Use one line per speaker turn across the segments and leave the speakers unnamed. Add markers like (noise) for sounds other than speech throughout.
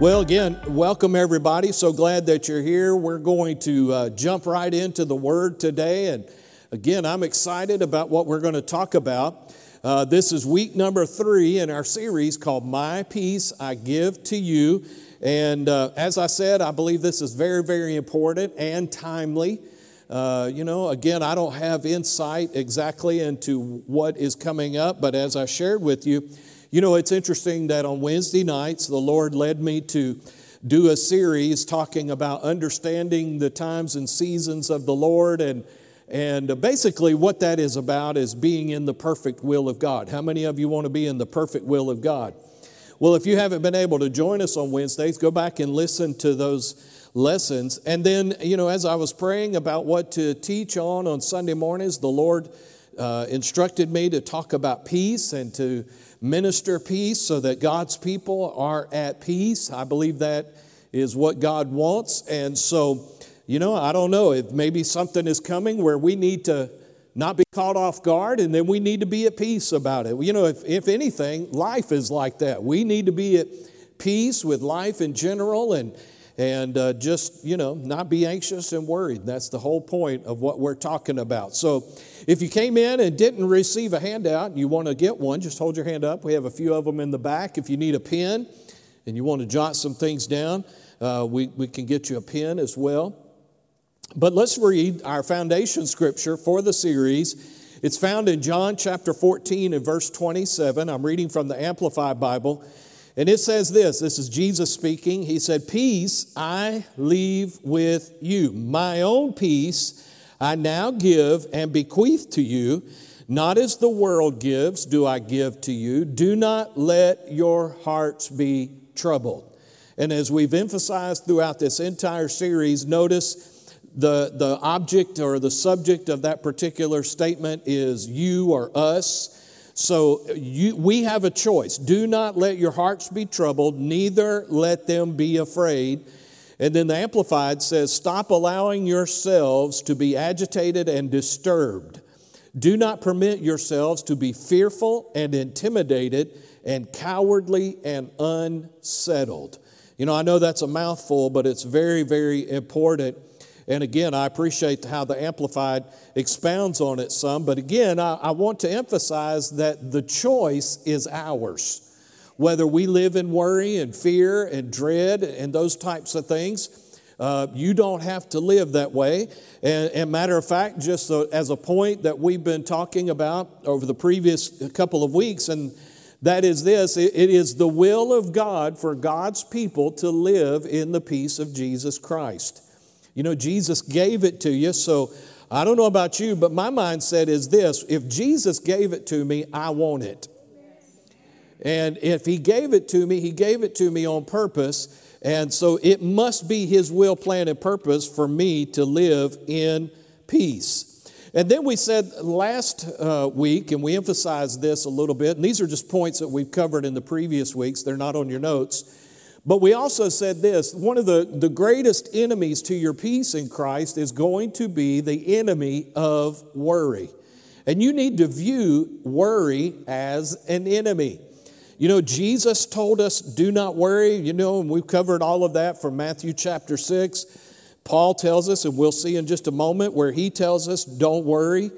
Well, again, welcome everybody. So glad that you're here. We're going to uh, jump right into the Word today. And again, I'm excited about what we're going to talk about. Uh, this is week number three in our series called My Peace I Give to You. And uh, as I said, I believe this is very, very important and timely. Uh, you know, again, I don't have insight exactly into what is coming up, but as I shared with you, you know, it's interesting that on Wednesday nights, the Lord led me to do a series talking about understanding the times and seasons of the Lord. And, and basically, what that is about is being in the perfect will of God. How many of you want to be in the perfect will of God? Well, if you haven't been able to join us on Wednesdays, go back and listen to those lessons. And then, you know, as I was praying about what to teach on on Sunday mornings, the Lord uh, instructed me to talk about peace and to minister peace so that God's people are at peace. I believe that is what God wants. And so, you know, I don't know if maybe something is coming where we need to not be caught off guard and then we need to be at peace about it. You know, if, if anything, life is like that. We need to be at peace with life in general and and uh, just you know not be anxious and worried. That's the whole point of what we're talking about. So if you came in and didn't receive a handout and you want to get one just hold your hand up. We have a few of them in the back. If you need a pen and you want to jot some things down uh, we, we can get you a pen as well. But let's read our foundation scripture for the series. It's found in john chapter 14 and verse 27 i'm reading from the amplified bible and it says this this is Jesus speaking. He said, Peace I leave with you. My own peace I now give and bequeath to you. Not as the world gives, do I give to you. Do not let your hearts be troubled. And as we've emphasized throughout this entire series, notice the, the object or the subject of that particular statement is you or us. So you, we have a choice. Do not let your hearts be troubled, neither let them be afraid. And then the Amplified says, Stop allowing yourselves to be agitated and disturbed. Do not permit yourselves to be fearful and intimidated and cowardly and unsettled. You know, I know that's a mouthful, but it's very, very important and again, I appreciate how the Amplified expounds on it some. But again, I, I want to emphasize that the choice is ours. Whether we live in worry and fear and dread and those types of things, uh, you don't have to live that way. And, and matter of fact, just as a point that we've been talking about over the previous couple of weeks, and that is this it, it is the will of God for God's people to live in the peace of Jesus Christ. You know, Jesus gave it to you. So I don't know about you, but my mindset is this if Jesus gave it to me, I want it. And if He gave it to me, He gave it to me on purpose. And so it must be His will, plan, and purpose for me to live in peace. And then we said last uh, week, and we emphasized this a little bit, and these are just points that we've covered in the previous weeks, they're not on your notes. But we also said this one of the, the greatest enemies to your peace in Christ is going to be the enemy of worry. And you need to view worry as an enemy. You know, Jesus told us, do not worry, you know, and we've covered all of that from Matthew chapter 6. Paul tells us, and we'll see in just a moment, where he tells us, don't worry.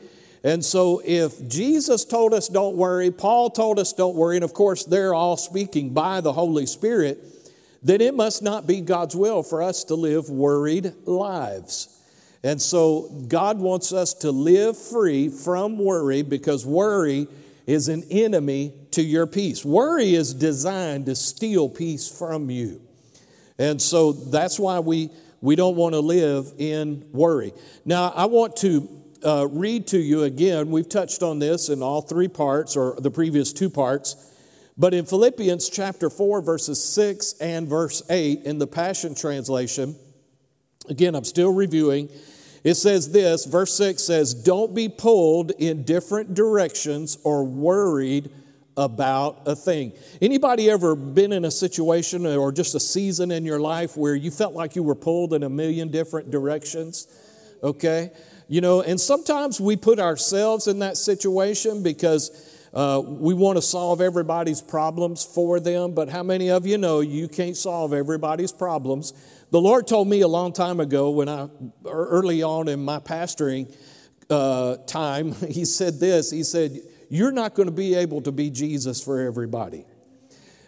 And so, if Jesus told us don't worry, Paul told us don't worry, and of course, they're all speaking by the Holy Spirit then it must not be God's will for us to live worried lives. And so God wants us to live free from worry because worry is an enemy to your peace. Worry is designed to steal peace from you. And so that's why we, we don't want to live in worry. Now, I want to uh, read to you again. We've touched on this in all three parts or the previous two parts. But in Philippians chapter 4, verses 6 and verse 8 in the Passion Translation, again, I'm still reviewing, It says this, verse 6 says, Don't be pulled in different directions or worried about a thing. Anybody ever been in a situation or just a season in your life where you felt like you were pulled in a million different directions? Okay? You know, and sometimes we put ourselves in that situation because uh, we want to solve everybody's problems for them, but how many of you know you can't solve everybody's problems? The Lord told me a long time ago when I, early on in my pastoring uh, time, (laughs) He said this He said, You're not going to be able to be Jesus for everybody.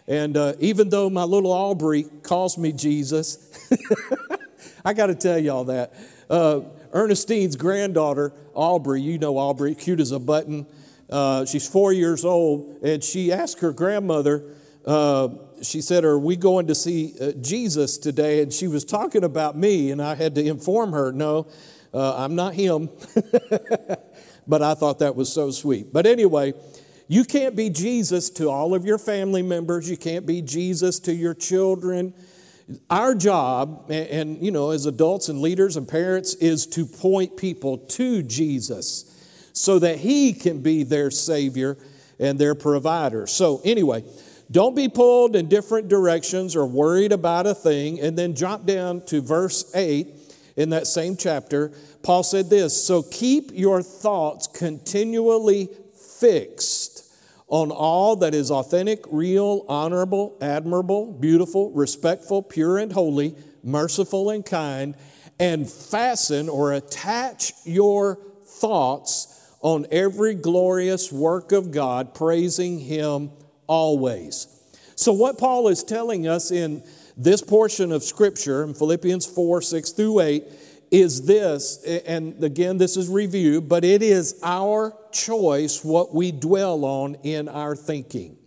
And uh, even though my little Aubrey calls me Jesus, (laughs) I got to tell y'all that. Uh, Ernestine's granddaughter, Aubrey, you know Aubrey, cute as a button. Uh, she's four years old, and she asked her grandmother, uh, she said, Are we going to see uh, Jesus today? And she was talking about me, and I had to inform her, No, uh, I'm not him. (laughs) but I thought that was so sweet. But anyway, you can't be Jesus to all of your family members, you can't be Jesus to your children. Our job, and, and you know, as adults and leaders and parents, is to point people to Jesus so that He can be their Savior and their provider. So, anyway, don't be pulled in different directions or worried about a thing. And then jump down to verse 8 in that same chapter. Paul said this So keep your thoughts continually fixed on all that is authentic, real, honorable, admirable, beautiful, respectful, pure, and holy, merciful, and kind, and fasten or attach your thoughts on every glorious work of God, praising Him always. So, what Paul is telling us in this portion of Scripture, in Philippians 4 6 through 8, is this, and again, this is review, but it is our choice what we dwell on in our thinking.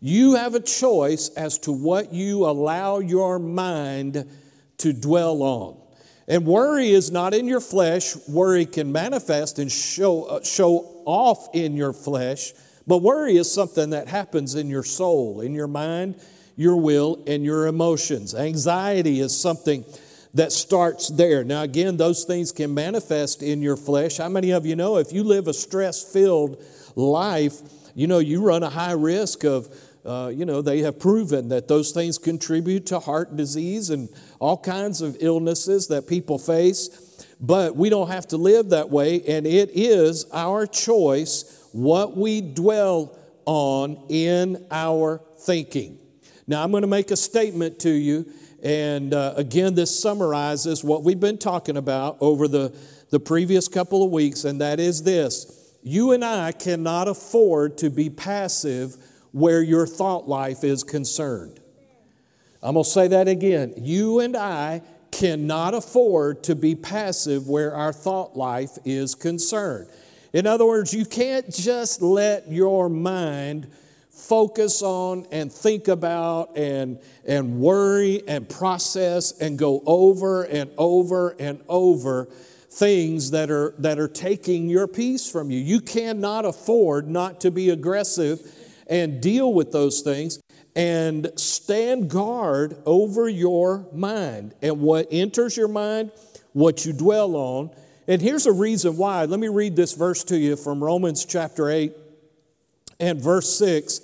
You have a choice as to what you allow your mind to dwell on. And worry is not in your flesh. Worry can manifest and show, uh, show off in your flesh. But worry is something that happens in your soul, in your mind, your will, and your emotions. Anxiety is something that starts there. Now, again, those things can manifest in your flesh. How many of you know if you live a stress filled life, you know, you run a high risk of, uh, you know, they have proven that those things contribute to heart disease and all kinds of illnesses that people face. But we don't have to live that way, and it is our choice what we dwell on in our thinking. Now, I'm going to make a statement to you, and uh, again, this summarizes what we've been talking about over the, the previous couple of weeks, and that is this you and I cannot afford to be passive where your thought life is concerned. I'm going to say that again. You and I cannot afford to be passive where our thought life is concerned. In other words, you can't just let your mind focus on and think about and, and worry and process and go over and over and over things that are, that are taking your peace from you. You cannot afford not to be aggressive and deal with those things and stand guard over your mind. And what enters your mind, what you dwell on, and here's a reason why. Let me read this verse to you from Romans chapter 8 and verse 6.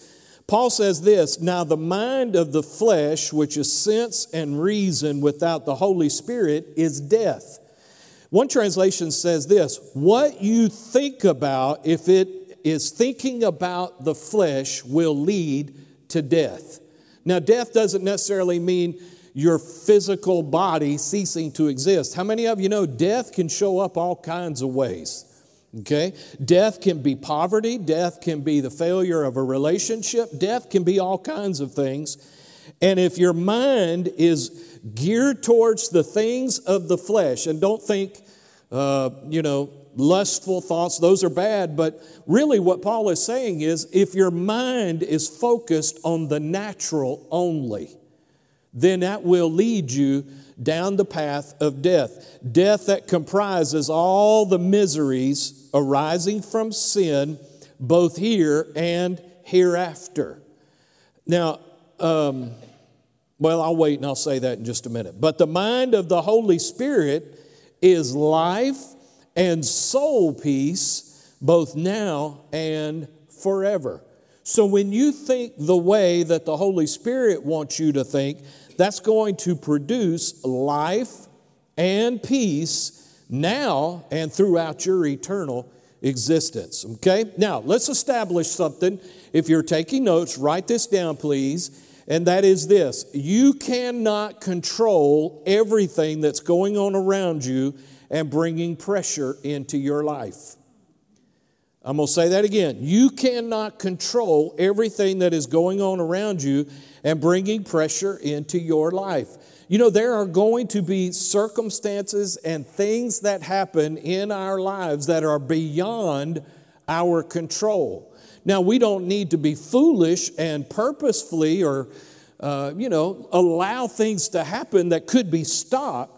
Paul says this Now the mind of the flesh, which is sense and reason without the Holy Spirit, is death. One translation says this What you think about, if it is thinking about the flesh, will lead to death. Now, death doesn't necessarily mean your physical body ceasing to exist. How many of you know death can show up all kinds of ways? Okay? Death can be poverty, death can be the failure of a relationship, death can be all kinds of things. And if your mind is geared towards the things of the flesh, and don't think, uh, you know, lustful thoughts, those are bad, but really what Paul is saying is if your mind is focused on the natural only, then that will lead you down the path of death. Death that comprises all the miseries arising from sin, both here and hereafter. Now, um, well, I'll wait and I'll say that in just a minute. But the mind of the Holy Spirit is life and soul peace, both now and forever. So when you think the way that the Holy Spirit wants you to think, that's going to produce life and peace now and throughout your eternal existence. Okay? Now, let's establish something. If you're taking notes, write this down, please. And that is this you cannot control everything that's going on around you and bringing pressure into your life. I'm going to say that again. You cannot control everything that is going on around you and bringing pressure into your life. You know, there are going to be circumstances and things that happen in our lives that are beyond our control. Now, we don't need to be foolish and purposefully or, uh, you know, allow things to happen that could be stopped.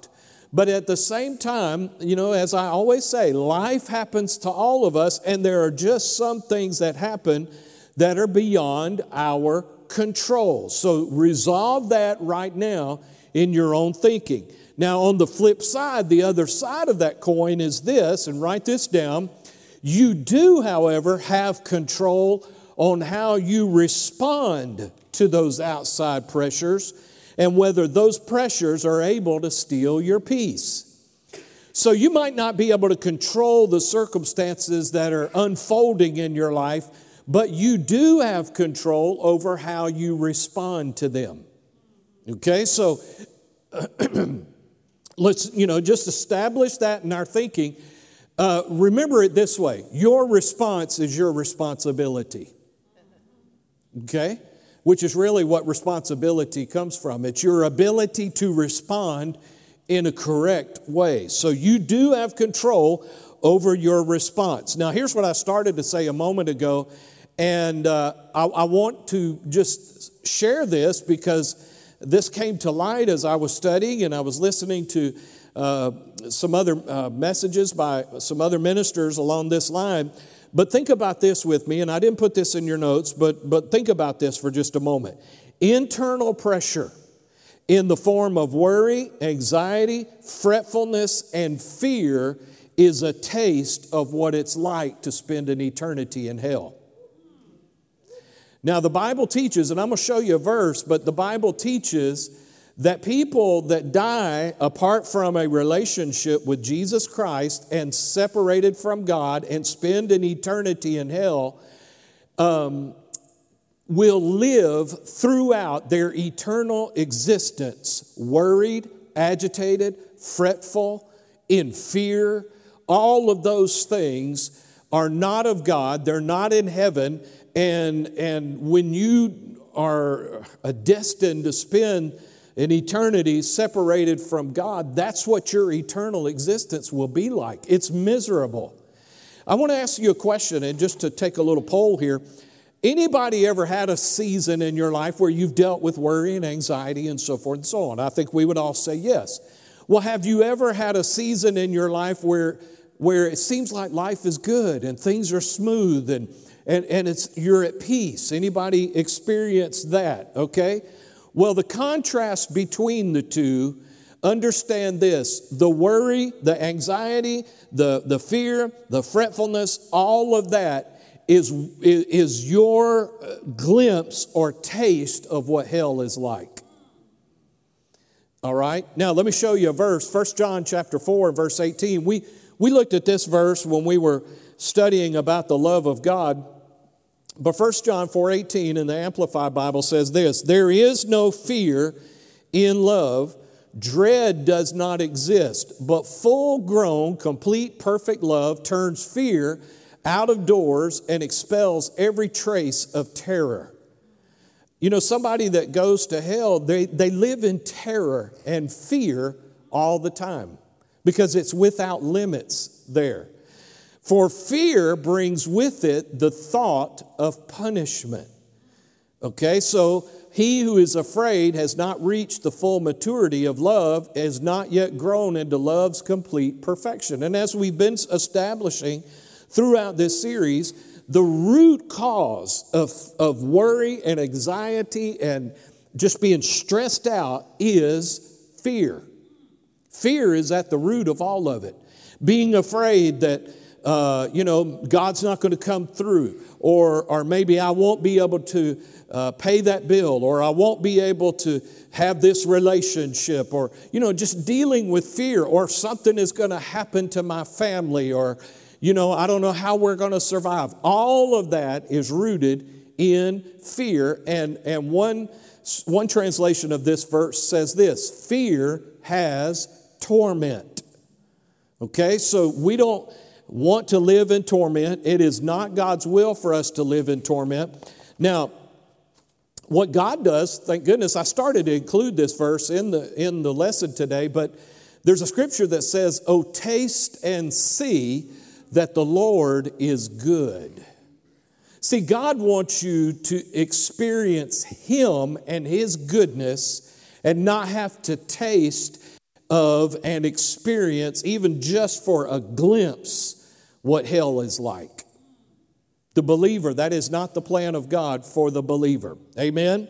But at the same time, you know, as I always say, life happens to all of us, and there are just some things that happen that are beyond our control. So resolve that right now in your own thinking. Now, on the flip side, the other side of that coin is this, and write this down. You do, however, have control on how you respond to those outside pressures and whether those pressures are able to steal your peace. So you might not be able to control the circumstances that are unfolding in your life, but you do have control over how you respond to them. Okay, so (clears throat) let's, you know, just establish that in our thinking. Uh, remember it this way your response is your responsibility. Okay? Which is really what responsibility comes from. It's your ability to respond in a correct way. So you do have control over your response. Now, here's what I started to say a moment ago, and uh, I, I want to just share this because this came to light as I was studying and I was listening to uh, some other uh, messages by some other ministers along this line. But think about this with me, and I didn't put this in your notes, but, but think about this for just a moment. Internal pressure in the form of worry, anxiety, fretfulness, and fear is a taste of what it's like to spend an eternity in hell. Now, the Bible teaches, and I'm going to show you a verse, but the Bible teaches that people that die apart from a relationship with Jesus Christ and separated from God and spend an eternity in hell um, will live throughout their eternal existence worried, agitated, fretful, in fear. All of those things are not of God, they're not in heaven. And, and when you are destined to spend an eternity separated from God, that's what your eternal existence will be like. It's miserable. I want to ask you a question, and just to take a little poll here. Anybody ever had a season in your life where you've dealt with worry and anxiety and so forth and so on? I think we would all say yes. Well, have you ever had a season in your life where, where it seems like life is good and things are smooth and, and, and it's, you're at peace? Anybody experience that? Okay. Well, the contrast between the two, understand this the worry, the anxiety, the, the fear, the fretfulness, all of that is, is your uh, glimpse or taste of what hell is like. All right? Now, let me show you a verse. 1 John chapter 4, verse 18. We, we looked at this verse when we were studying about the love of God. But 1 John 4:18 in the Amplified Bible says this, there is no fear in love, dread does not exist, but full-grown, complete, perfect love turns fear out of doors and expels every trace of terror. You know, somebody that goes to hell, they, they live in terror and fear all the time because it's without limits there. For fear brings with it the thought of punishment. Okay, so he who is afraid has not reached the full maturity of love, has not yet grown into love's complete perfection. And as we've been establishing throughout this series, the root cause of, of worry and anxiety and just being stressed out is fear. Fear is at the root of all of it. Being afraid that, uh, you know, God's not going to come through, or, or maybe I won't be able to uh, pay that bill, or I won't be able to have this relationship, or, you know, just dealing with fear, or something is going to happen to my family, or, you know, I don't know how we're going to survive. All of that is rooted in fear. And, and one, one translation of this verse says this fear has torment. Okay, so we don't want to live in torment. It is not God's will for us to live in torment. Now, what God does, thank goodness, I started to include this verse in the, in the lesson today, but there's a scripture that says, Oh, taste and see that the Lord is good. See, God wants you to experience Him and His goodness and not have to taste of and experience, even just for a glimpse, what hell is like. The believer, that is not the plan of God for the believer. Amen?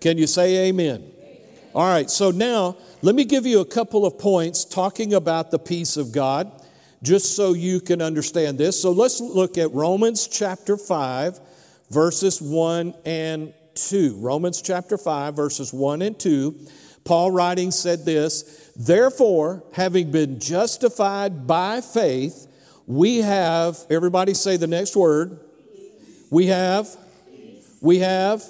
Can you say amen? All right, so now let me give you a couple of points talking about the peace of God just so you can understand this. So let's look at Romans chapter 5, verses 1 and 2. Romans chapter 5, verses 1 and 2. Paul writing said this Therefore, having been justified by faith, we have, everybody say the next word. We have, we have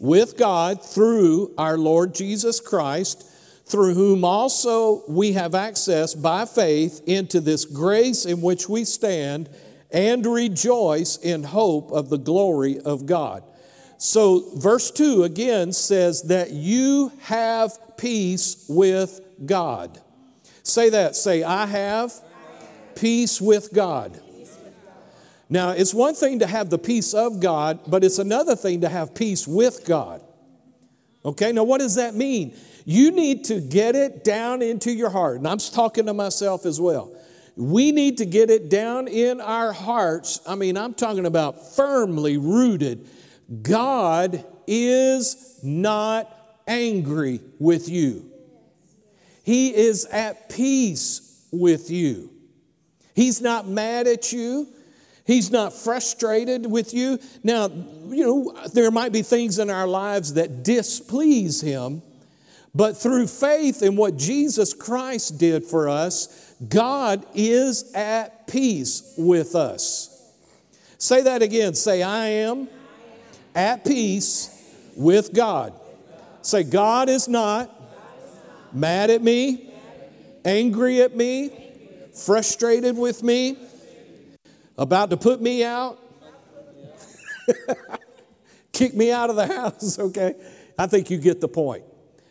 with God through our Lord Jesus Christ through whom also we have access by faith into this grace in which we stand and rejoice in hope of the glory of God. So, verse 2 again says that you have peace with God. Say that. Say, I have peace with God. Now, it's one thing to have the peace of God, but it's another thing to have peace with God. Okay, now what does that mean? You need to get it down into your heart. And I'm talking to myself as well. We need to get it down in our hearts. I mean, I'm talking about firmly rooted. God is not angry with you, He is at peace with you. He's not mad at you. He's not frustrated with you. Now, you know, there might be things in our lives that displease him, but through faith in what Jesus Christ did for us, God is at peace with us. Say that again. Say, I am at peace with God. Say, God is not mad at me, angry at me, frustrated with me, about to put me out, (laughs) kick me out of the house, (laughs) okay? I think you get the point.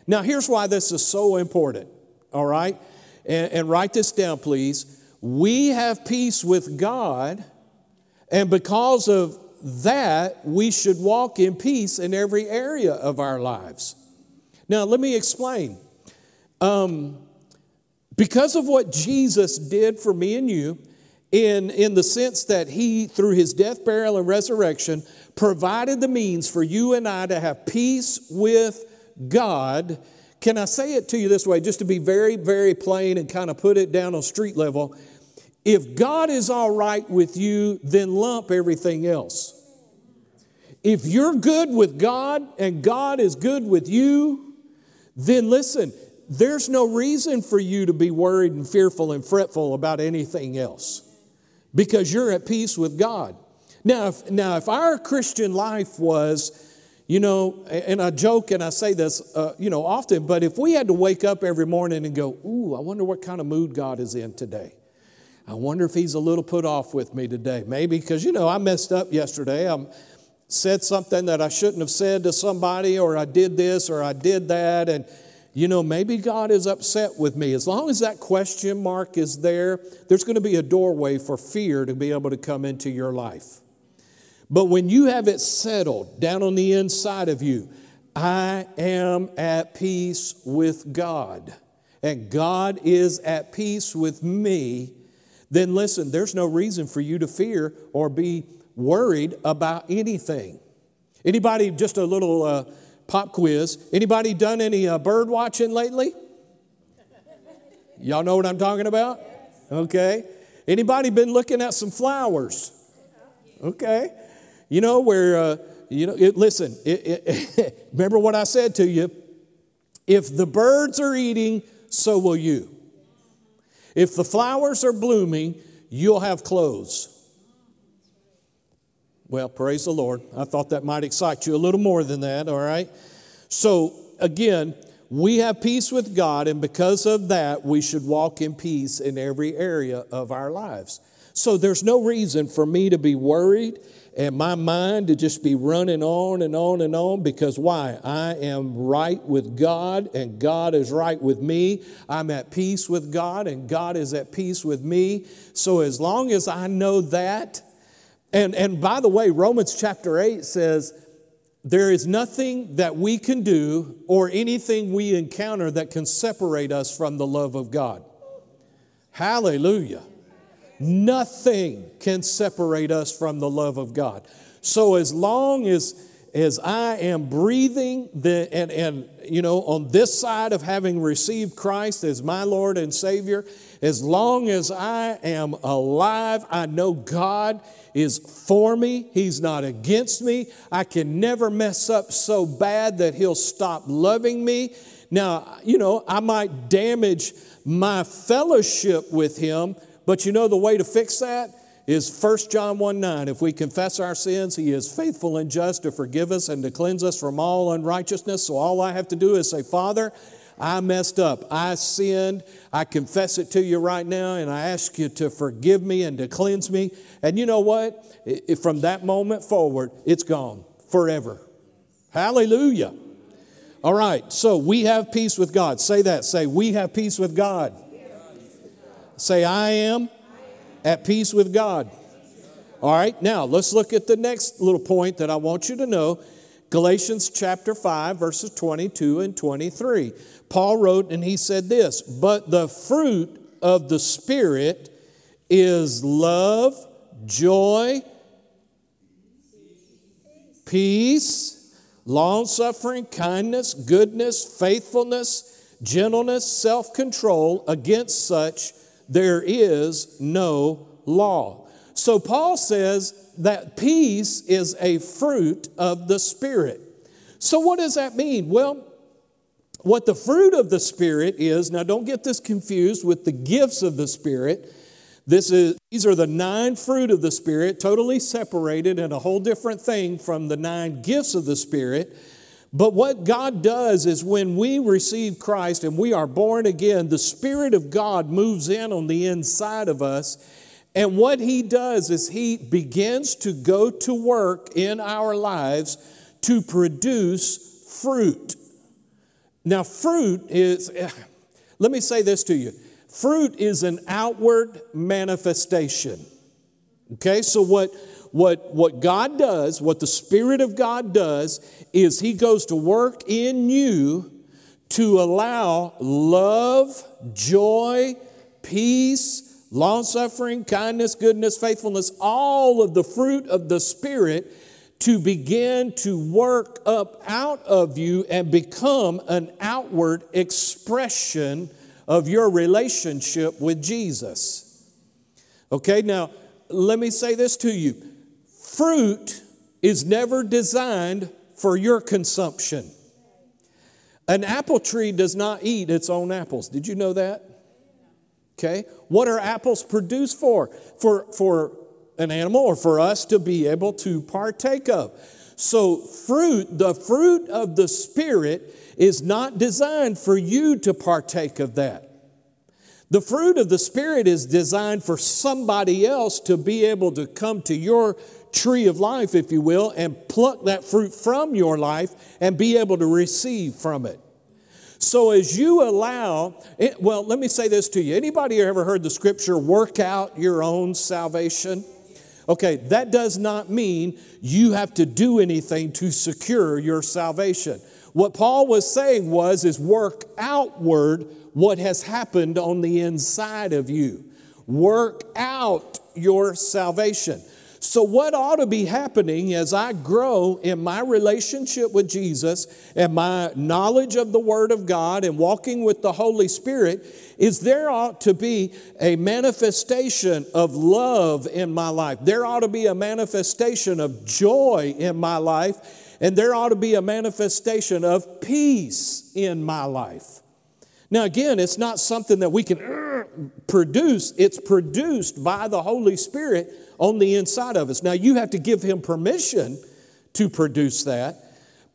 Now, here's why this is so important, all right? And, and write this down, please. We have peace with God, and because of that, we should walk in peace in every area of our lives. Now, let me explain. Um, because of what Jesus did for me and you, in, in the sense that he, through his death, burial, and resurrection, provided the means for you and I to have peace with God, can I say it to you this way, just to be very, very plain and kind of put it down on street level? If God is all right with you, then lump everything else. If you're good with God and God is good with you, then listen, there's no reason for you to be worried and fearful and fretful about anything else because you're at peace with God. Now, if, now, if our Christian life was you know, and I joke and I say this, uh, you know, often, but if we had to wake up every morning and go, ooh, I wonder what kind of mood God is in today. I wonder if he's a little put off with me today. Maybe because, you know, I messed up yesterday. I said something that I shouldn't have said to somebody, or I did this, or I did that. And, you know, maybe God is upset with me. As long as that question mark is there, there's going to be a doorway for fear to be able to come into your life. But when you have it settled down on the inside of you, I am at peace with God, and God is at peace with me, then listen, there's no reason for you to fear or be worried about anything. Anybody, just a little uh, pop quiz, anybody done any uh, bird watching lately? Y'all know what I'm talking about? Okay. Anybody been looking at some flowers? Okay. You know where uh, you know it, listen, it, it, (laughs) remember what I said to you? If the birds are eating, so will you. If the flowers are blooming, you'll have clothes. Well, praise the Lord. I thought that might excite you a little more than that, all right? So, again, we have peace with God, and because of that, we should walk in peace in every area of our lives. So, there's no reason for me to be worried and my mind to just be running on and on and on because why? I am right with God and God is right with me. I'm at peace with God and God is at peace with me. So as long as I know that, and, and by the way, Romans chapter 8 says, there is nothing that we can do or anything we encounter that can separate us from the love of God. Hallelujah. Nothing can separate us from the love of God. So as long as as I am breathing the, and, and you know on this side of having received Christ as my Lord and Savior, as long as I am alive, I know God is for me. He's not against me. I can never mess up so bad that He'll stop loving me. Now, you know, I might damage my fellowship with Him but you know the way to fix that is 1 John 1 9. If we confess our sins, He is faithful and just to forgive us and to cleanse us from all unrighteousness. So all I have to do is say, Father, I messed up. I sinned. I confess it to you right now, and I ask you to forgive me and to cleanse me. And you know what? From that moment forward, it's gone forever. Hallelujah. All right, so we have peace with God. Say that. Say, we have peace with God. Say, I am at peace with God. All right, now let's look at the next little point that I want you to know. Galatians chapter 5, verses 22 and 23. Paul wrote and he said this, but the fruit of the Spirit is love, joy, peace, long suffering, kindness, goodness, faithfulness, gentleness, self control. Against such, there is no law. So Paul says that peace is a fruit of the Spirit. So, what does that mean? Well, what the fruit of the Spirit is, now don't get this confused with the gifts of the Spirit. This is, these are the nine fruit of the Spirit, totally separated and a whole different thing from the nine gifts of the Spirit. But what God does is when we receive Christ and we are born again, the Spirit of God moves in on the inside of us. And what He does is He begins to go to work in our lives to produce fruit. Now, fruit is, (sighs) let me say this to you fruit is an outward manifestation. Okay, so what what, what God does, what the Spirit of God does, is He goes to work in you to allow love, joy, peace, long suffering, kindness, goodness, faithfulness, all of the fruit of the Spirit to begin to work up out of you and become an outward expression of your relationship with Jesus. Okay, now let me say this to you Fruit is never designed for your consumption. An apple tree does not eat its own apples. Did you know that? Okay. What are apples produced for? For, for an animal or for us to be able to partake of. So, fruit, the fruit of the Spirit, is not designed for you to partake of that. The fruit of the Spirit is designed for somebody else to be able to come to your tree of life, if you will, and pluck that fruit from your life and be able to receive from it. So as you allow, it, well, let me say this to you. Anybody ever heard the scripture, work out your own salvation? Okay, that does not mean you have to do anything to secure your salvation. What Paul was saying was is work outward what has happened on the inside of you. Work out your salvation. So, what ought to be happening as I grow in my relationship with Jesus and my knowledge of the Word of God and walking with the Holy Spirit is there ought to be a manifestation of love in my life. There ought to be a manifestation of joy in my life, and there ought to be a manifestation of peace in my life. Now, again, it's not something that we can uh, produce, it's produced by the Holy Spirit on the inside of us. Now, you have to give Him permission to produce that.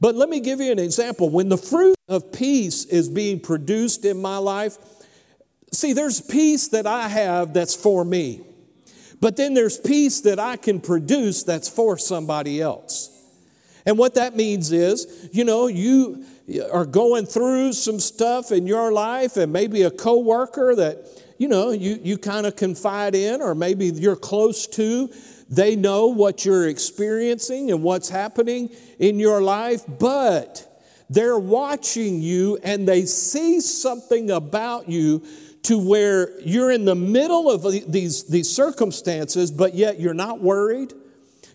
But let me give you an example. When the fruit of peace is being produced in my life, see, there's peace that I have that's for me. But then there's peace that I can produce that's for somebody else. And what that means is, you know, you are going through some stuff in your life and maybe a coworker that you know, you, you kind of confide in, or maybe you're close to. They know what you're experiencing and what's happening in your life, but they're watching you and they see something about you to where you're in the middle of these, these circumstances, but yet you're not worried,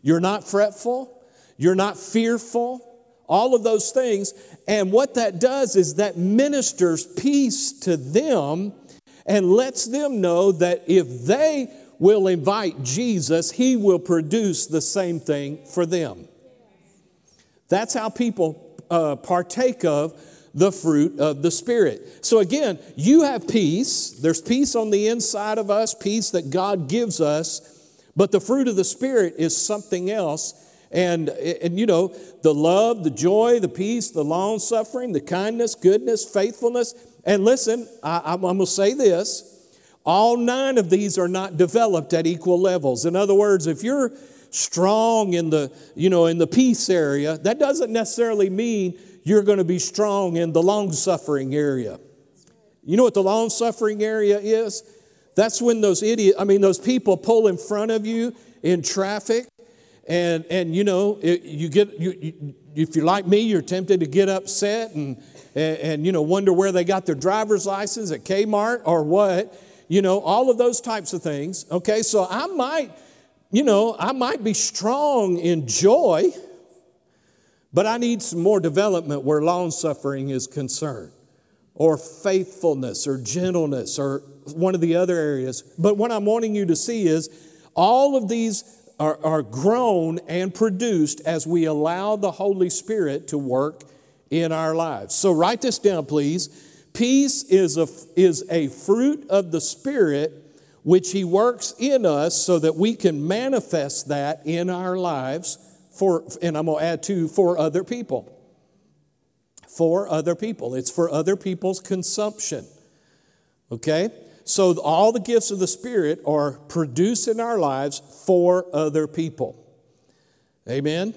you're not fretful, you're not fearful, all of those things. And what that does is that ministers peace to them and lets them know that if they will invite Jesus, he will produce the same thing for them. That's how people uh, partake of the fruit of the Spirit. So again, you have peace. There's peace on the inside of us, peace that God gives us, but the fruit of the Spirit is something else. And, and you know, the love, the joy, the peace, the long suffering, the kindness, goodness, faithfulness, and listen, I, am going to say this all nine of these are not developed at equal levels. In other words, if you're strong in the, you know, in the peace area, that doesn't necessarily mean you're going to be strong in the long suffering area. You know what the long suffering area is? That's when those idiot, I mean, those people pull in front of you in traffic, and and you know, it, you get you, you, if you're like me, you're tempted to get upset and and, and, you know, wonder where they got their driver's license at Kmart or what, you know, all of those types of things. Okay, so I might, you know, I might be strong in joy, but I need some more development where long suffering is concerned, or faithfulness, or gentleness, or one of the other areas. But what I'm wanting you to see is all of these are, are grown and produced as we allow the Holy Spirit to work in our lives. So write this down, please. Peace is a, is a fruit of the Spirit which He works in us so that we can manifest that in our lives for, and I'm going to add to, for other people. For other people. It's for other people's consumption. Okay? So all the gifts of the Spirit are produced in our lives for other people. Amen?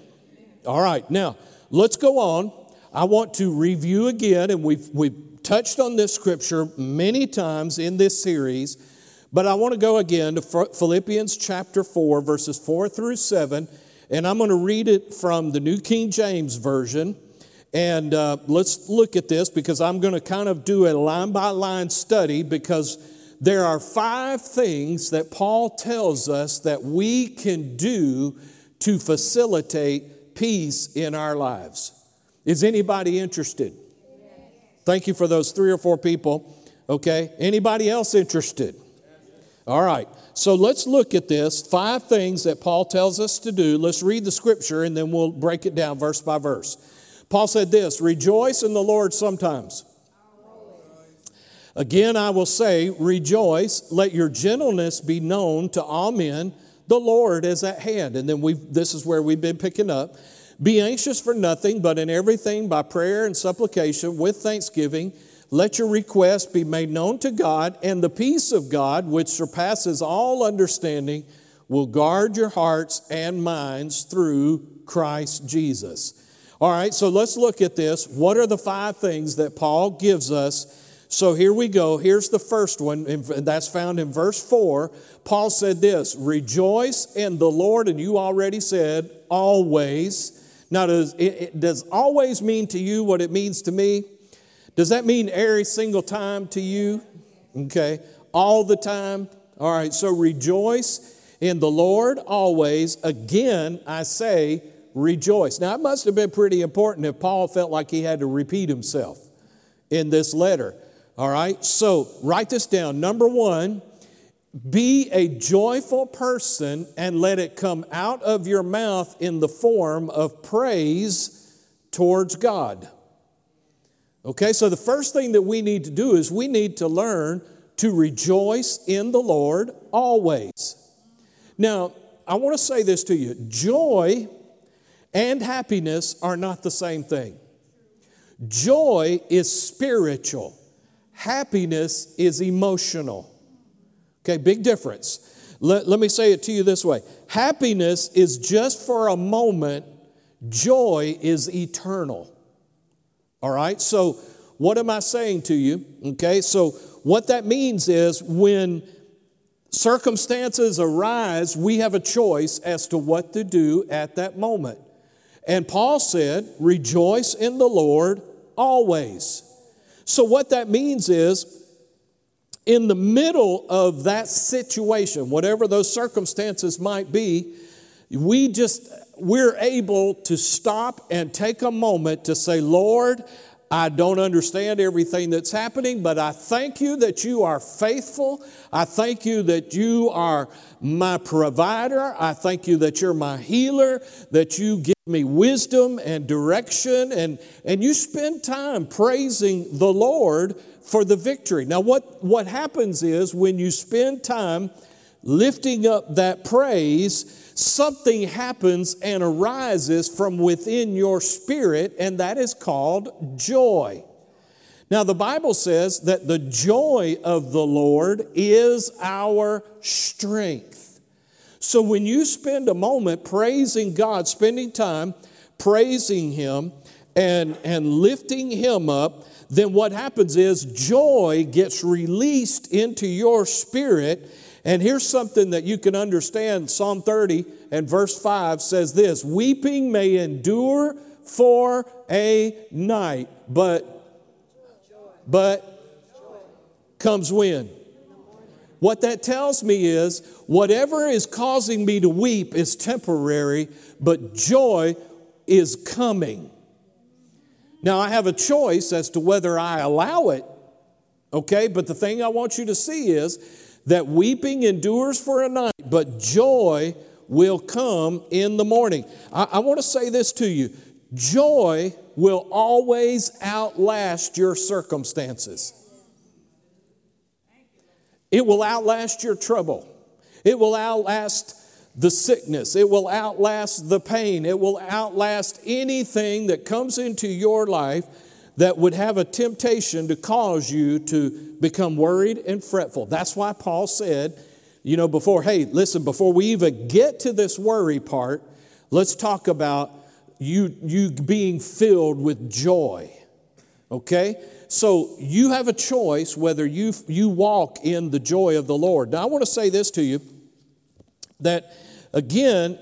All right, now let's go on I want to review again, and we've, we've touched on this scripture many times in this series, but I want to go again to Philippians chapter 4, verses 4 through 7, and I'm going to read it from the New King James Version. And uh, let's look at this because I'm going to kind of do a line by line study because there are five things that Paul tells us that we can do to facilitate peace in our lives. Is anybody interested? Thank you for those three or four people. Okay. Anybody else interested? All right. So let's look at this. Five things that Paul tells us to do. Let's read the scripture and then we'll break it down verse by verse. Paul said this Rejoice in the Lord sometimes. Again, I will say, Rejoice. Let your gentleness be known to all men. The Lord is at hand. And then we this is where we've been picking up. Be anxious for nothing, but in everything by prayer and supplication with thanksgiving, let your requests be made known to God, and the peace of God, which surpasses all understanding, will guard your hearts and minds through Christ Jesus. All right, so let's look at this. What are the five things that Paul gives us? So here we go. Here's the first one, and that's found in verse 4. Paul said this Rejoice in the Lord, and you already said, always. Now, does, it, it, does always mean to you what it means to me? Does that mean every single time to you? Okay. All the time? All right. So rejoice in the Lord always. Again, I say, rejoice. Now, it must have been pretty important if Paul felt like he had to repeat himself in this letter. All right, so write this down. Number one, be a joyful person and let it come out of your mouth in the form of praise towards God. Okay, so the first thing that we need to do is we need to learn to rejoice in the Lord always. Now, I want to say this to you joy and happiness are not the same thing. Joy is spiritual, happiness is emotional. Okay, big difference. Let, let me say it to you this way happiness is just for a moment, joy is eternal. All right, so what am I saying to you? Okay, so what that means is when circumstances arise, we have a choice as to what to do at that moment. And Paul said, Rejoice in the Lord always. So, what that means is, in the middle of that situation, whatever those circumstances might be, we just, we're able to stop and take a moment to say, Lord, I don't understand everything that's happening, but I thank you that you are faithful. I thank you that you are my provider. I thank you that you're my healer, that you give me wisdom and direction, and, and you spend time praising the Lord for the victory. Now, what, what happens is when you spend time lifting up that praise, something happens and arises from within your spirit, and that is called joy. Now, the Bible says that the joy of the Lord is our strength. So, when you spend a moment praising God, spending time praising Him and, and lifting Him up, then what happens is joy gets released into your spirit and here's something that you can understand Psalm 30 and verse 5 says this Weeping may endure for a night, but, but comes when? What that tells me is whatever is causing me to weep is temporary, but joy is coming. Now, I have a choice as to whether I allow it, okay? But the thing I want you to see is that weeping endures for a night, but joy will come in the morning. I, I want to say this to you joy will always outlast your circumstances. It will outlast your trouble. It will outlast the sickness. It will outlast the pain. It will outlast anything that comes into your life that would have a temptation to cause you to become worried and fretful. That's why Paul said, you know, before, hey, listen, before we even get to this worry part, let's talk about you, you being filled with joy. Okay? So you have a choice whether you, you walk in the joy of the Lord. Now, I want to say this to you that, again,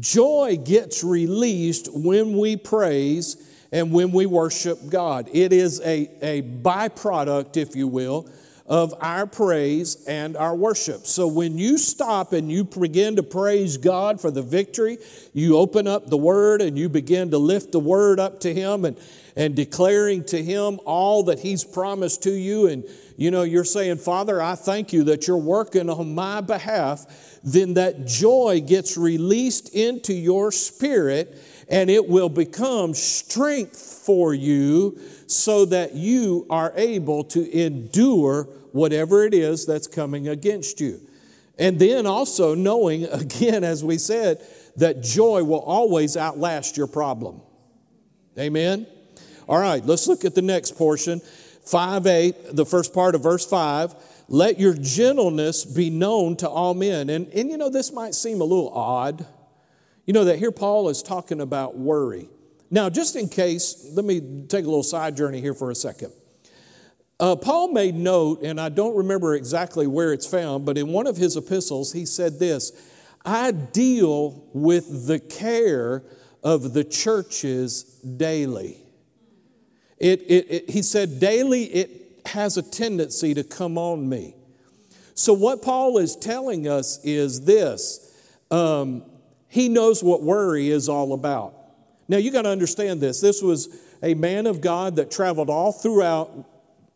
joy gets released when we praise and when we worship God. It is a, a byproduct, if you will, of our praise and our worship. So when you stop and you begin to praise God for the victory, you open up the Word and you begin to lift the Word up to Him and, and declaring to Him all that He's promised to you. And you know, you're saying, Father, I thank you that you're working on my behalf. Then that joy gets released into your spirit and it will become strength for you so that you are able to endure whatever it is that's coming against you. And then also knowing, (laughs) again, as we said, that joy will always outlast your problem. Amen? All right, let's look at the next portion. 5 8, the first part of verse 5. Let your gentleness be known to all men. And, and you know, this might seem a little odd you know that here Paul is talking about worry. Now, just in case, let me take a little side journey here for a second. Uh, Paul made note, and I don't remember exactly where it's found, but in one of his epistles, he said this I deal with the care of the churches daily. It, it, it, he said, daily it has a tendency to come on me. So, what Paul is telling us is this um, he knows what worry is all about. Now, you got to understand this. This was a man of God that traveled all throughout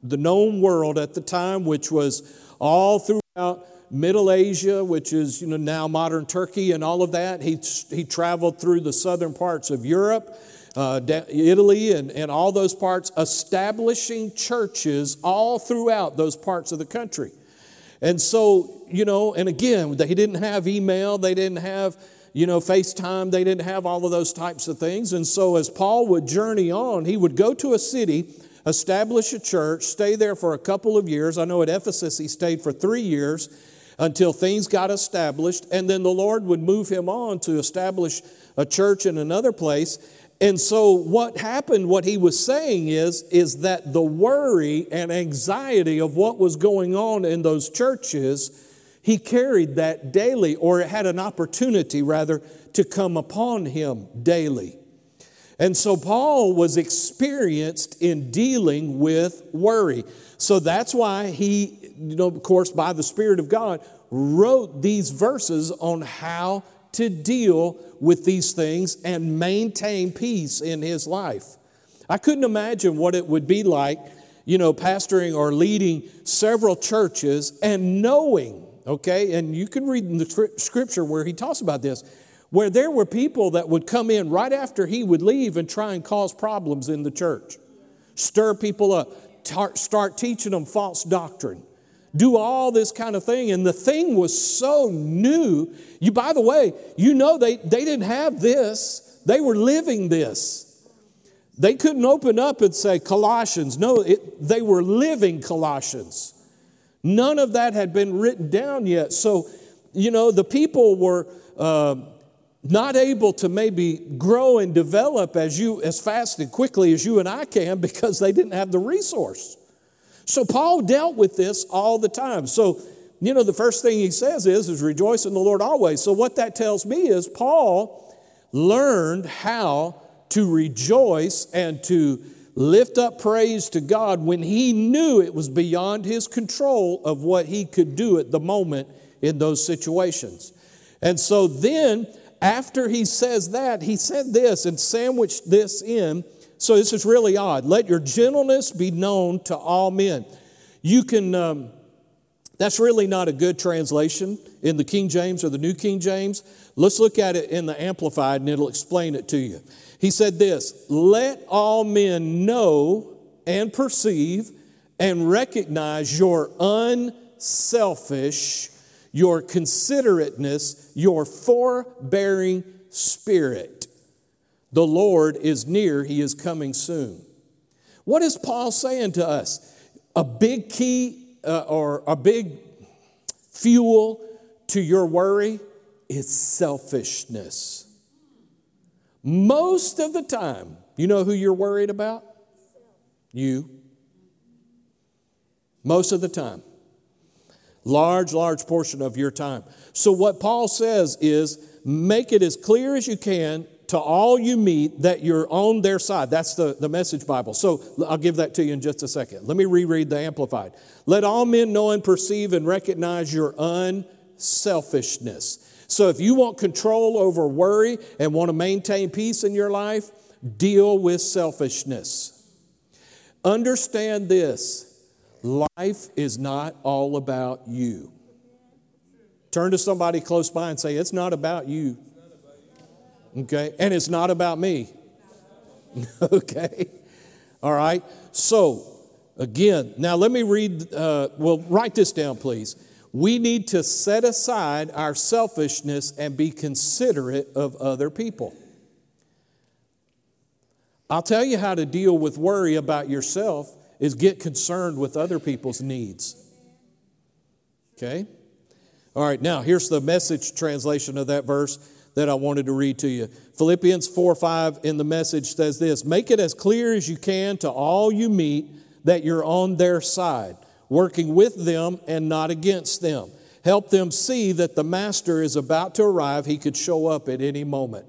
the known world at the time, which was all throughout Middle Asia, which is you know, now modern Turkey and all of that. He, he traveled through the southern parts of Europe, uh, Italy, and, and all those parts, establishing churches all throughout those parts of the country. And so, you know, and again, they didn't have email, they didn't have, you know, FaceTime, they didn't have all of those types of things. And so, as Paul would journey on, he would go to a city, establish a church, stay there for a couple of years. I know at Ephesus he stayed for three years until things got established. And then the Lord would move him on to establish a church in another place. And so what happened, what he was saying is, is that the worry and anxiety of what was going on in those churches, he carried that daily, or it had an opportunity rather to come upon him daily. And so Paul was experienced in dealing with worry. So that's why he, you know, of course, by the Spirit of God, wrote these verses on how to deal with these things and maintain peace in his life. I couldn't imagine what it would be like, you know, pastoring or leading several churches and knowing, okay, and you can read in the scripture where he talks about this, where there were people that would come in right after he would leave and try and cause problems in the church, stir people up, start teaching them false doctrine do all this kind of thing. And the thing was so new. You, by the way, you know they, they didn't have this, they were living this. They couldn't open up and say Colossians. No, it, they were living Colossians. None of that had been written down yet. So, you know, the people were uh, not able to maybe grow and develop as you as fast and quickly as you and I can because they didn't have the resource. So Paul dealt with this all the time. So, you know, the first thing he says is, is rejoice in the Lord always. So what that tells me is Paul learned how to rejoice and to lift up praise to God when he knew it was beyond his control of what he could do at the moment in those situations. And so then, after he says that, he said this and sandwiched this in so this is really odd. Let your gentleness be known to all men. You can, um, that's really not a good translation in the King James or the New King James. Let's look at it in the Amplified and it'll explain it to you. He said this Let all men know and perceive and recognize your unselfish, your considerateness, your forbearing spirit the Lord is near, he is coming soon. What is Paul saying to us? A big key uh, or a big fuel to your worry is selfishness. Most of the time, you know who you're worried about? You. Most of the time. Large, large portion of your time. So, what Paul says is make it as clear as you can to all you meet that you're on their side. That's the, the message Bible. So I'll give that to you in just a second. Let me reread the Amplified. Let all men know and perceive and recognize your unselfishness. So if you want control over worry and want to maintain peace in your life, deal with selfishness. Understand this life is not all about you. Turn to somebody close by and say, It's not about you. Okay? And it's not about me. (laughs) okay? All right? So, again, now let me read, uh, well, write this down, please. We need to set aside our selfishness and be considerate of other people. I'll tell you how to deal with worry about yourself is get concerned with other people's needs. Okay? All right, now here's the message translation of that verse that I wanted to read to you. Philippians 4 5 in the message says this Make it as clear as you can to all you meet that you're on their side, working with them and not against them. Help them see that the master is about to arrive. He could show up at any moment.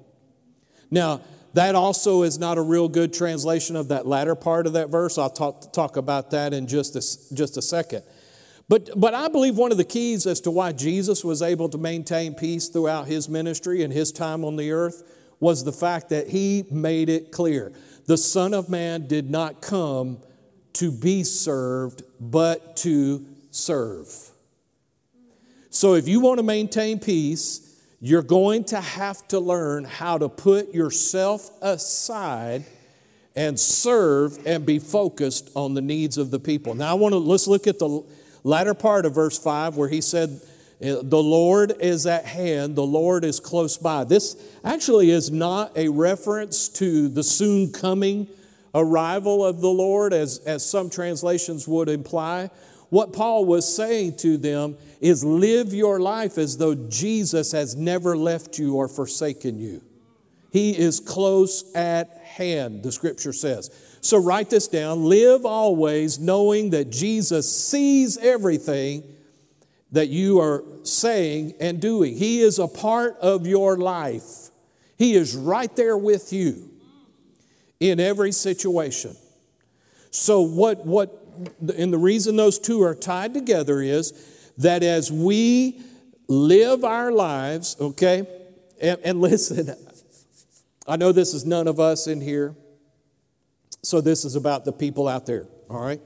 Now, that also is not a real good translation of that latter part of that verse. I'll talk, talk about that in just a, just a second. But, but I believe one of the keys as to why Jesus was able to maintain peace throughout his ministry and his time on the earth was the fact that he made it clear the Son of Man did not come to be served, but to serve. So if you want to maintain peace, you're going to have to learn how to put yourself aside and serve and be focused on the needs of the people. Now I want to let's look at the latter part of verse 5 where he said eh, the Lord is at hand, the Lord is close by. This actually is not a reference to the soon coming arrival of the Lord, as, as some translations would imply. What Paul was saying to them is live your life as though Jesus has never left you or forsaken you. He is close at hand, the scripture says. So write this down. Live always knowing that Jesus sees everything that you are saying and doing. He is a part of your life, He is right there with you in every situation. So, what, what, and the reason those two are tied together is that as we live our lives, okay, and, and (laughs) listen, I know this is none of us in here, so this is about the people out there, all right?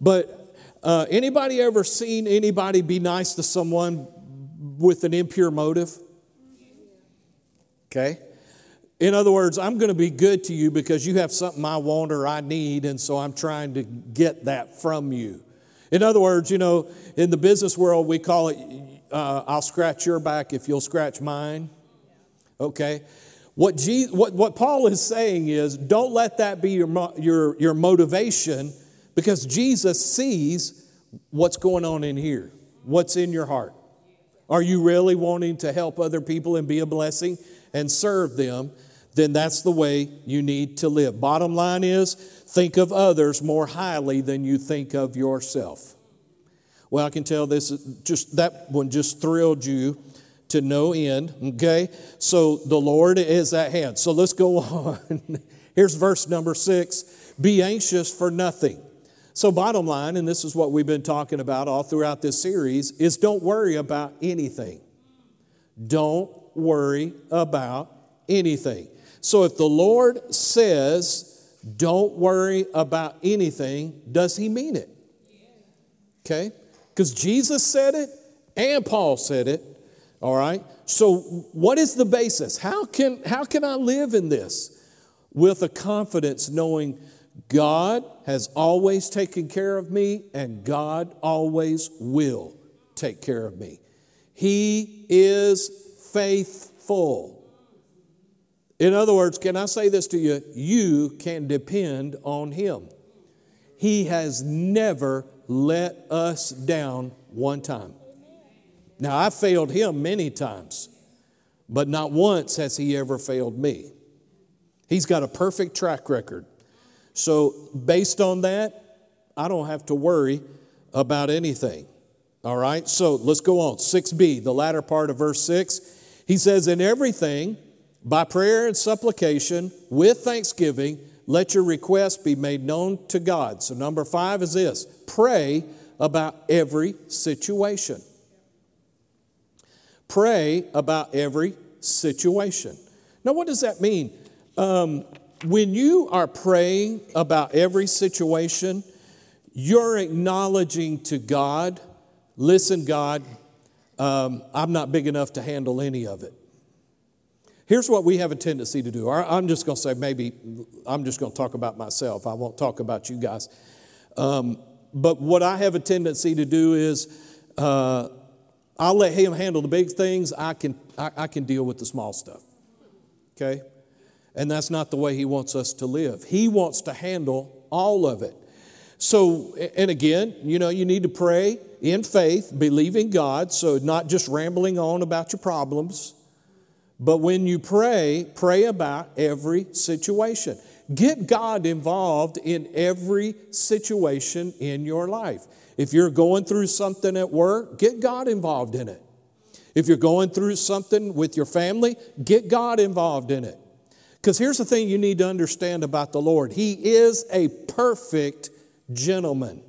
But uh, anybody ever seen anybody be nice to someone with an impure motive? Okay. In other words, I'm going to be good to you because you have something I want or I need, and so I'm trying to get that from you. In other words, you know, in the business world, we call it uh, I'll scratch your back if you'll scratch mine. Okay? What, what, what Paul is saying is don't let that be your, your, your motivation because Jesus sees what's going on in here, what's in your heart. Are you really wanting to help other people and be a blessing and serve them? Then that's the way you need to live. Bottom line is think of others more highly than you think of yourself. Well, I can tell this just that one just thrilled you to no end, okay? So the Lord is at hand. So let's go (laughs) on. Here's verse number 6. Be anxious for nothing. So bottom line, and this is what we've been talking about all throughout this series, is don't worry about anything. Don't worry about anything. So if the Lord says, don't worry about anything, does he mean it? Okay? Because Jesus said it and Paul said it. All right? So what is the basis? How can, how can I live in this? With a confidence knowing God has always taken care of me and God always will take care of me. He is faithful. In other words, can I say this to you? You can depend on Him. He has never let us down one time. Now, I failed Him many times, but not once has He ever failed me. He's got a perfect track record. So, based on that, I don't have to worry about anything. All right, so let's go on. 6b, the latter part of verse 6. He says, In everything, by prayer and supplication, with thanksgiving, let your requests be made known to God. So, number five is this pray about every situation. Pray about every situation. Now, what does that mean? Um, when you are praying about every situation, you're acknowledging to God, listen, God, um, I'm not big enough to handle any of it. Here's what we have a tendency to do. I'm just going to say, maybe, I'm just going to talk about myself. I won't talk about you guys. Um, but what I have a tendency to do is uh, I'll let him handle the big things. I can, I, I can deal with the small stuff. Okay? And that's not the way he wants us to live. He wants to handle all of it. So, and again, you know, you need to pray in faith, believing God, so not just rambling on about your problems but when you pray, pray about every situation. Get God involved in every situation in your life. If you're going through something at work, get God involved in it. If you're going through something with your family, get God involved in it. Because here's the thing you need to understand about the Lord He is a perfect gentleman.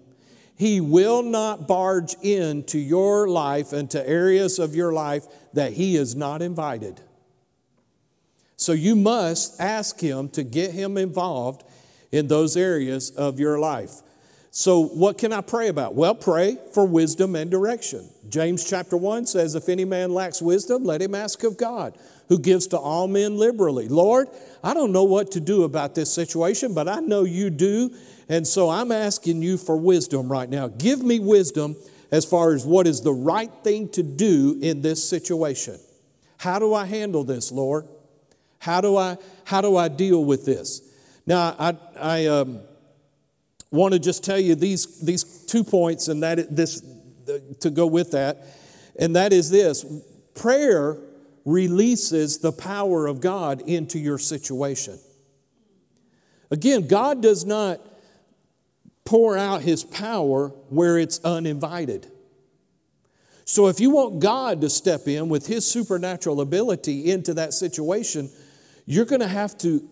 He will not barge into your life and to areas of your life that He is not invited. So you must ask Him to get Him involved in those areas of your life. So, what can I pray about? Well, pray for wisdom and direction. James chapter 1 says, If any man lacks wisdom, let him ask of God, who gives to all men liberally. Lord, I don't know what to do about this situation, but I know you do. And so I'm asking you for wisdom right now. Give me wisdom as far as what is the right thing to do in this situation. How do I handle this, Lord? How do I, how do I deal with this? Now, I, I, um, want to just tell you these, these two points and that this to go with that and that is this. Prayer releases the power of god into your situation. Again god does not pour out his power where it's uninvited. So if you want god to step in with his supernatural ability into that situation you're going to have to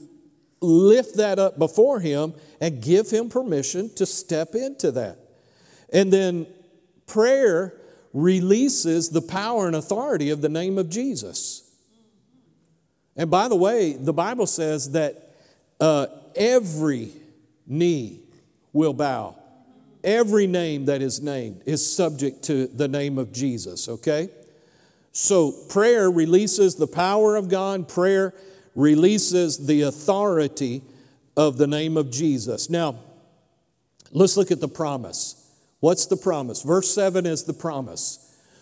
lift that up before Him and give Him permission to step into that. And then prayer releases the power and authority of the name of Jesus. And by the way, the Bible says that uh, every knee will bow. Every name that is named is subject to the name of Jesus, okay? So prayer releases the power of God. Prayer releases the authority of the name of Jesus. Now, let's look at the promise. What's the promise? Verse 7 is the promise.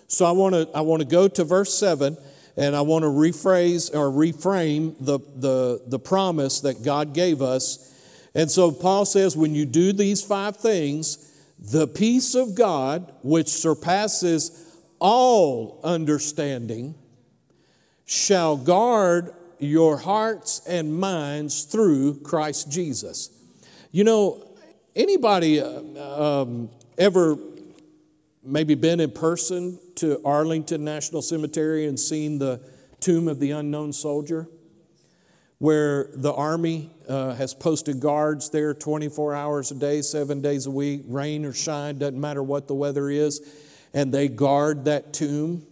So I want to I want to go to verse 7 and I want to rephrase or reframe the, the, the promise that God gave us. And so Paul says, when you do these five things, the peace of God, which surpasses all understanding, shall guard your hearts and minds through Christ Jesus. You know, anybody uh, um, ever maybe been in person to Arlington National Cemetery and seen the tomb of the unknown soldier? Where the Army uh, has posted guards there 24 hours a day, seven days a week, rain or shine, doesn't matter what the weather is, and they guard that tomb.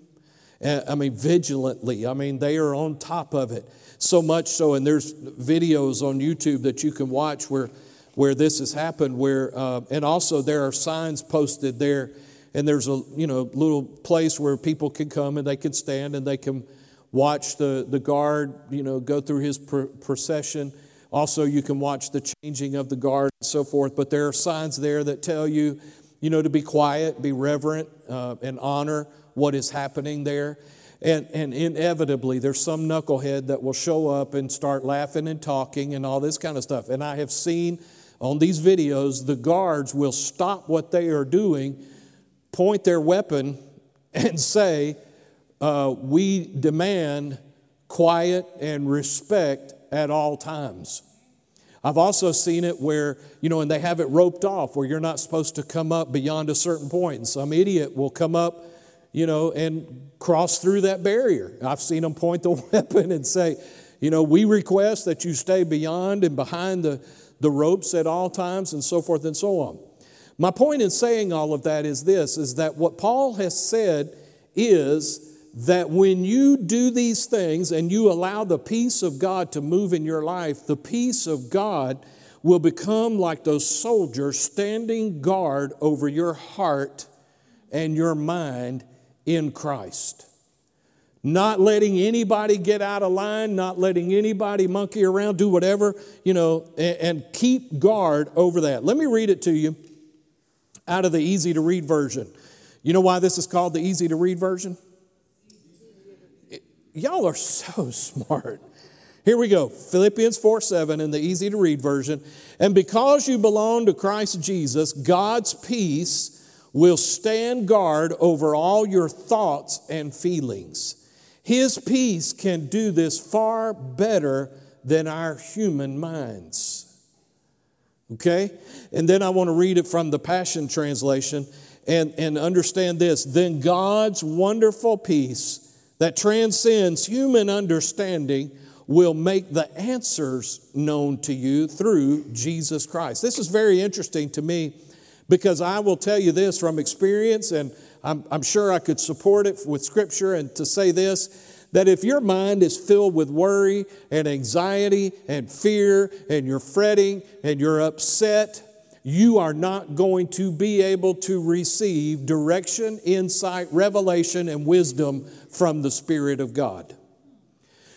I mean, vigilantly. I mean, they are on top of it. So much so, and there's videos on YouTube that you can watch where, where this has happened. Where, uh, and also there are signs posted there, and there's a you know little place where people can come and they can stand and they can watch the the guard you know go through his pr- procession. Also, you can watch the changing of the guard and so forth. But there are signs there that tell you, you know, to be quiet, be reverent, uh, and honor what is happening there. And, and inevitably, there's some knucklehead that will show up and start laughing and talking and all this kind of stuff. And I have seen on these videos, the guards will stop what they are doing, point their weapon, (laughs) and say, uh, We demand quiet and respect at all times. I've also seen it where, you know, and they have it roped off where you're not supposed to come up beyond a certain point. And some idiot will come up you know, and cross through that barrier. I've seen them point the (laughs) weapon and say, you know, we request that you stay beyond and behind the, the ropes at all times and so forth and so on. My point in saying all of that is this is that what Paul has said is that when you do these things and you allow the peace of God to move in your life, the peace of God will become like those soldiers standing guard over your heart and your mind in Christ. Not letting anybody get out of line, not letting anybody monkey around, do whatever, you know, and, and keep guard over that. Let me read it to you out of the easy to read version. You know why this is called the easy to read version? y'all are so (laughs) smart. Here we go Philippians 4 7 in the easy to read version. And because you belong to Christ Jesus, God's peace will stand guard over all your thoughts and feelings. His peace can do this far better than our human minds. Okay? And then I want to read it from the Passion Translation and, and understand this. Then God's wonderful peace that transcends human understanding will make the answers known to you through Jesus Christ. This is very interesting to me Because I will tell you this from experience, and I'm, I'm sure I could support it with scripture, and to say this that if your mind is filled with worry and anxiety and fear, and you're fretting and you're upset, you are not going to be able to receive direction, insight, revelation, and wisdom from the Spirit of God.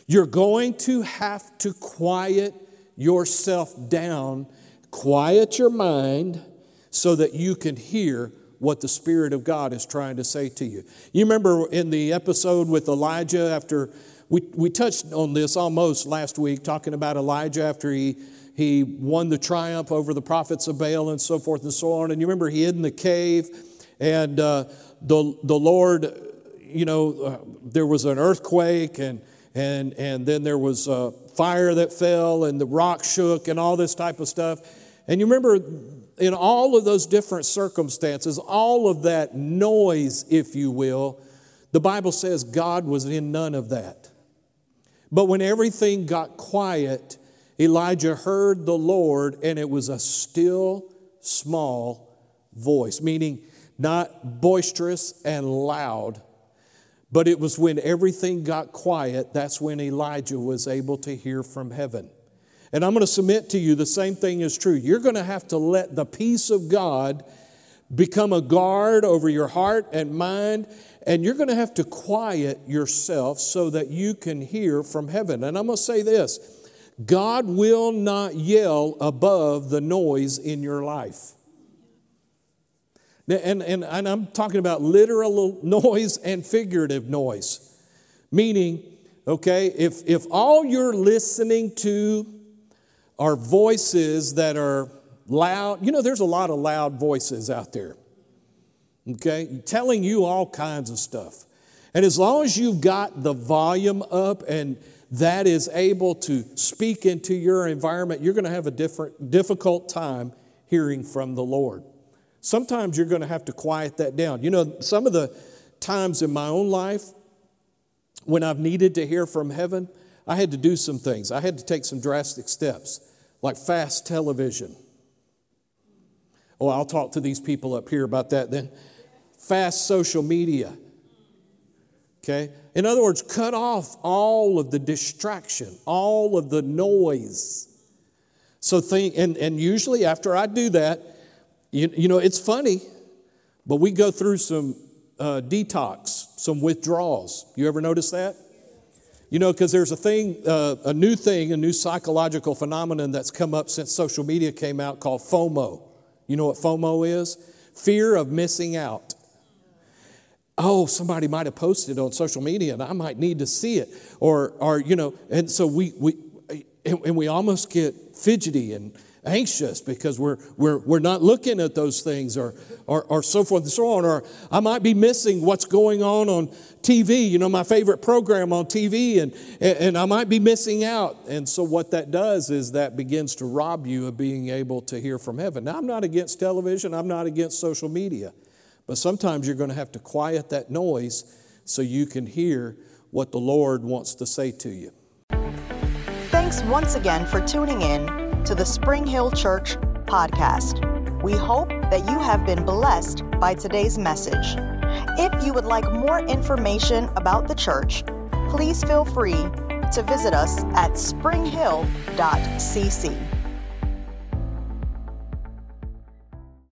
You're going to have to quiet yourself down, quiet your mind so that you can hear what the Spirit of God is trying to say to you. You remember in the episode with Elijah after we, we touched on this almost last week, talking about Elijah after he he won the triumph over the prophets of Baal and so forth and so on. And you remember he hid in the cave, and uh, the, the Lord, you know, uh, there was an earthquake, and, and, and then there was a fire that fell, and the rock shook, and all this type of stuff. And you remember in all of those different circumstances, all of that noise, if you will, the Bible says God was in none of that. But when everything got quiet, Elijah heard the Lord, and it was a still, small voice, meaning not boisterous and loud, but it was when everything got quiet, that's when Elijah was able to hear from heaven. And I'm going to submit to you the same thing is true. You're going to have to let the peace of God become a guard over your heart and mind, and you're going to have to quiet yourself so that you can hear from heaven. And I'm going to say this God will not yell above the noise in your life. And, and, and I'm talking about literal (laughs) noise and figurative noise. Meaning, okay, if, if all you're listening to are voices that are loud, you know, there's a lot of loud voices out there, okay, telling you all kinds of stuff. And as long as you've got the volume up and that is able to speak into your environment, you're going to have a different, difficult time hearing from the Lord. Sometimes you're going to have to quiet that down. You know, some of the times in my own life when I've needed to hear from heaven, I had to do some things. I had to take some drastic steps, like fast television. Oh, I'll talk to these people up here about that then. Fast social media. Okay? In other words, cut off all of the distraction, all of the noise. So think, and, and usually after I do that, you, you know, it's funny, but we go through some uh, detox, some withdrawals. You ever notice that? You know, because there's a thing, uh, a new thing, a new psychological phenomenon that's come up since social media came out called FOMO. You know what FOMO is? Fear of missing out oh, somebody might have posted on social media and I might need to see it. Or, or you know, and so we, we and we almost get fidgety and anxious because we're, we're, we're not looking at those things or, or, or so forth and so on. Or I might be missing what's going on on TV, you know, my favorite program on TV, and, and I might be missing out. And so what that does is that begins to rob you of being able to hear from heaven. Now, I'm not against television, I'm not against social media. But sometimes you're going to have to quiet that noise so you can hear what the Lord wants to say to you.
Thanks once again for tuning in to the Spring Hill Church podcast. We hope that you have been blessed by today's message. If you would like more information about the church, please feel free to visit us at springhill.cc.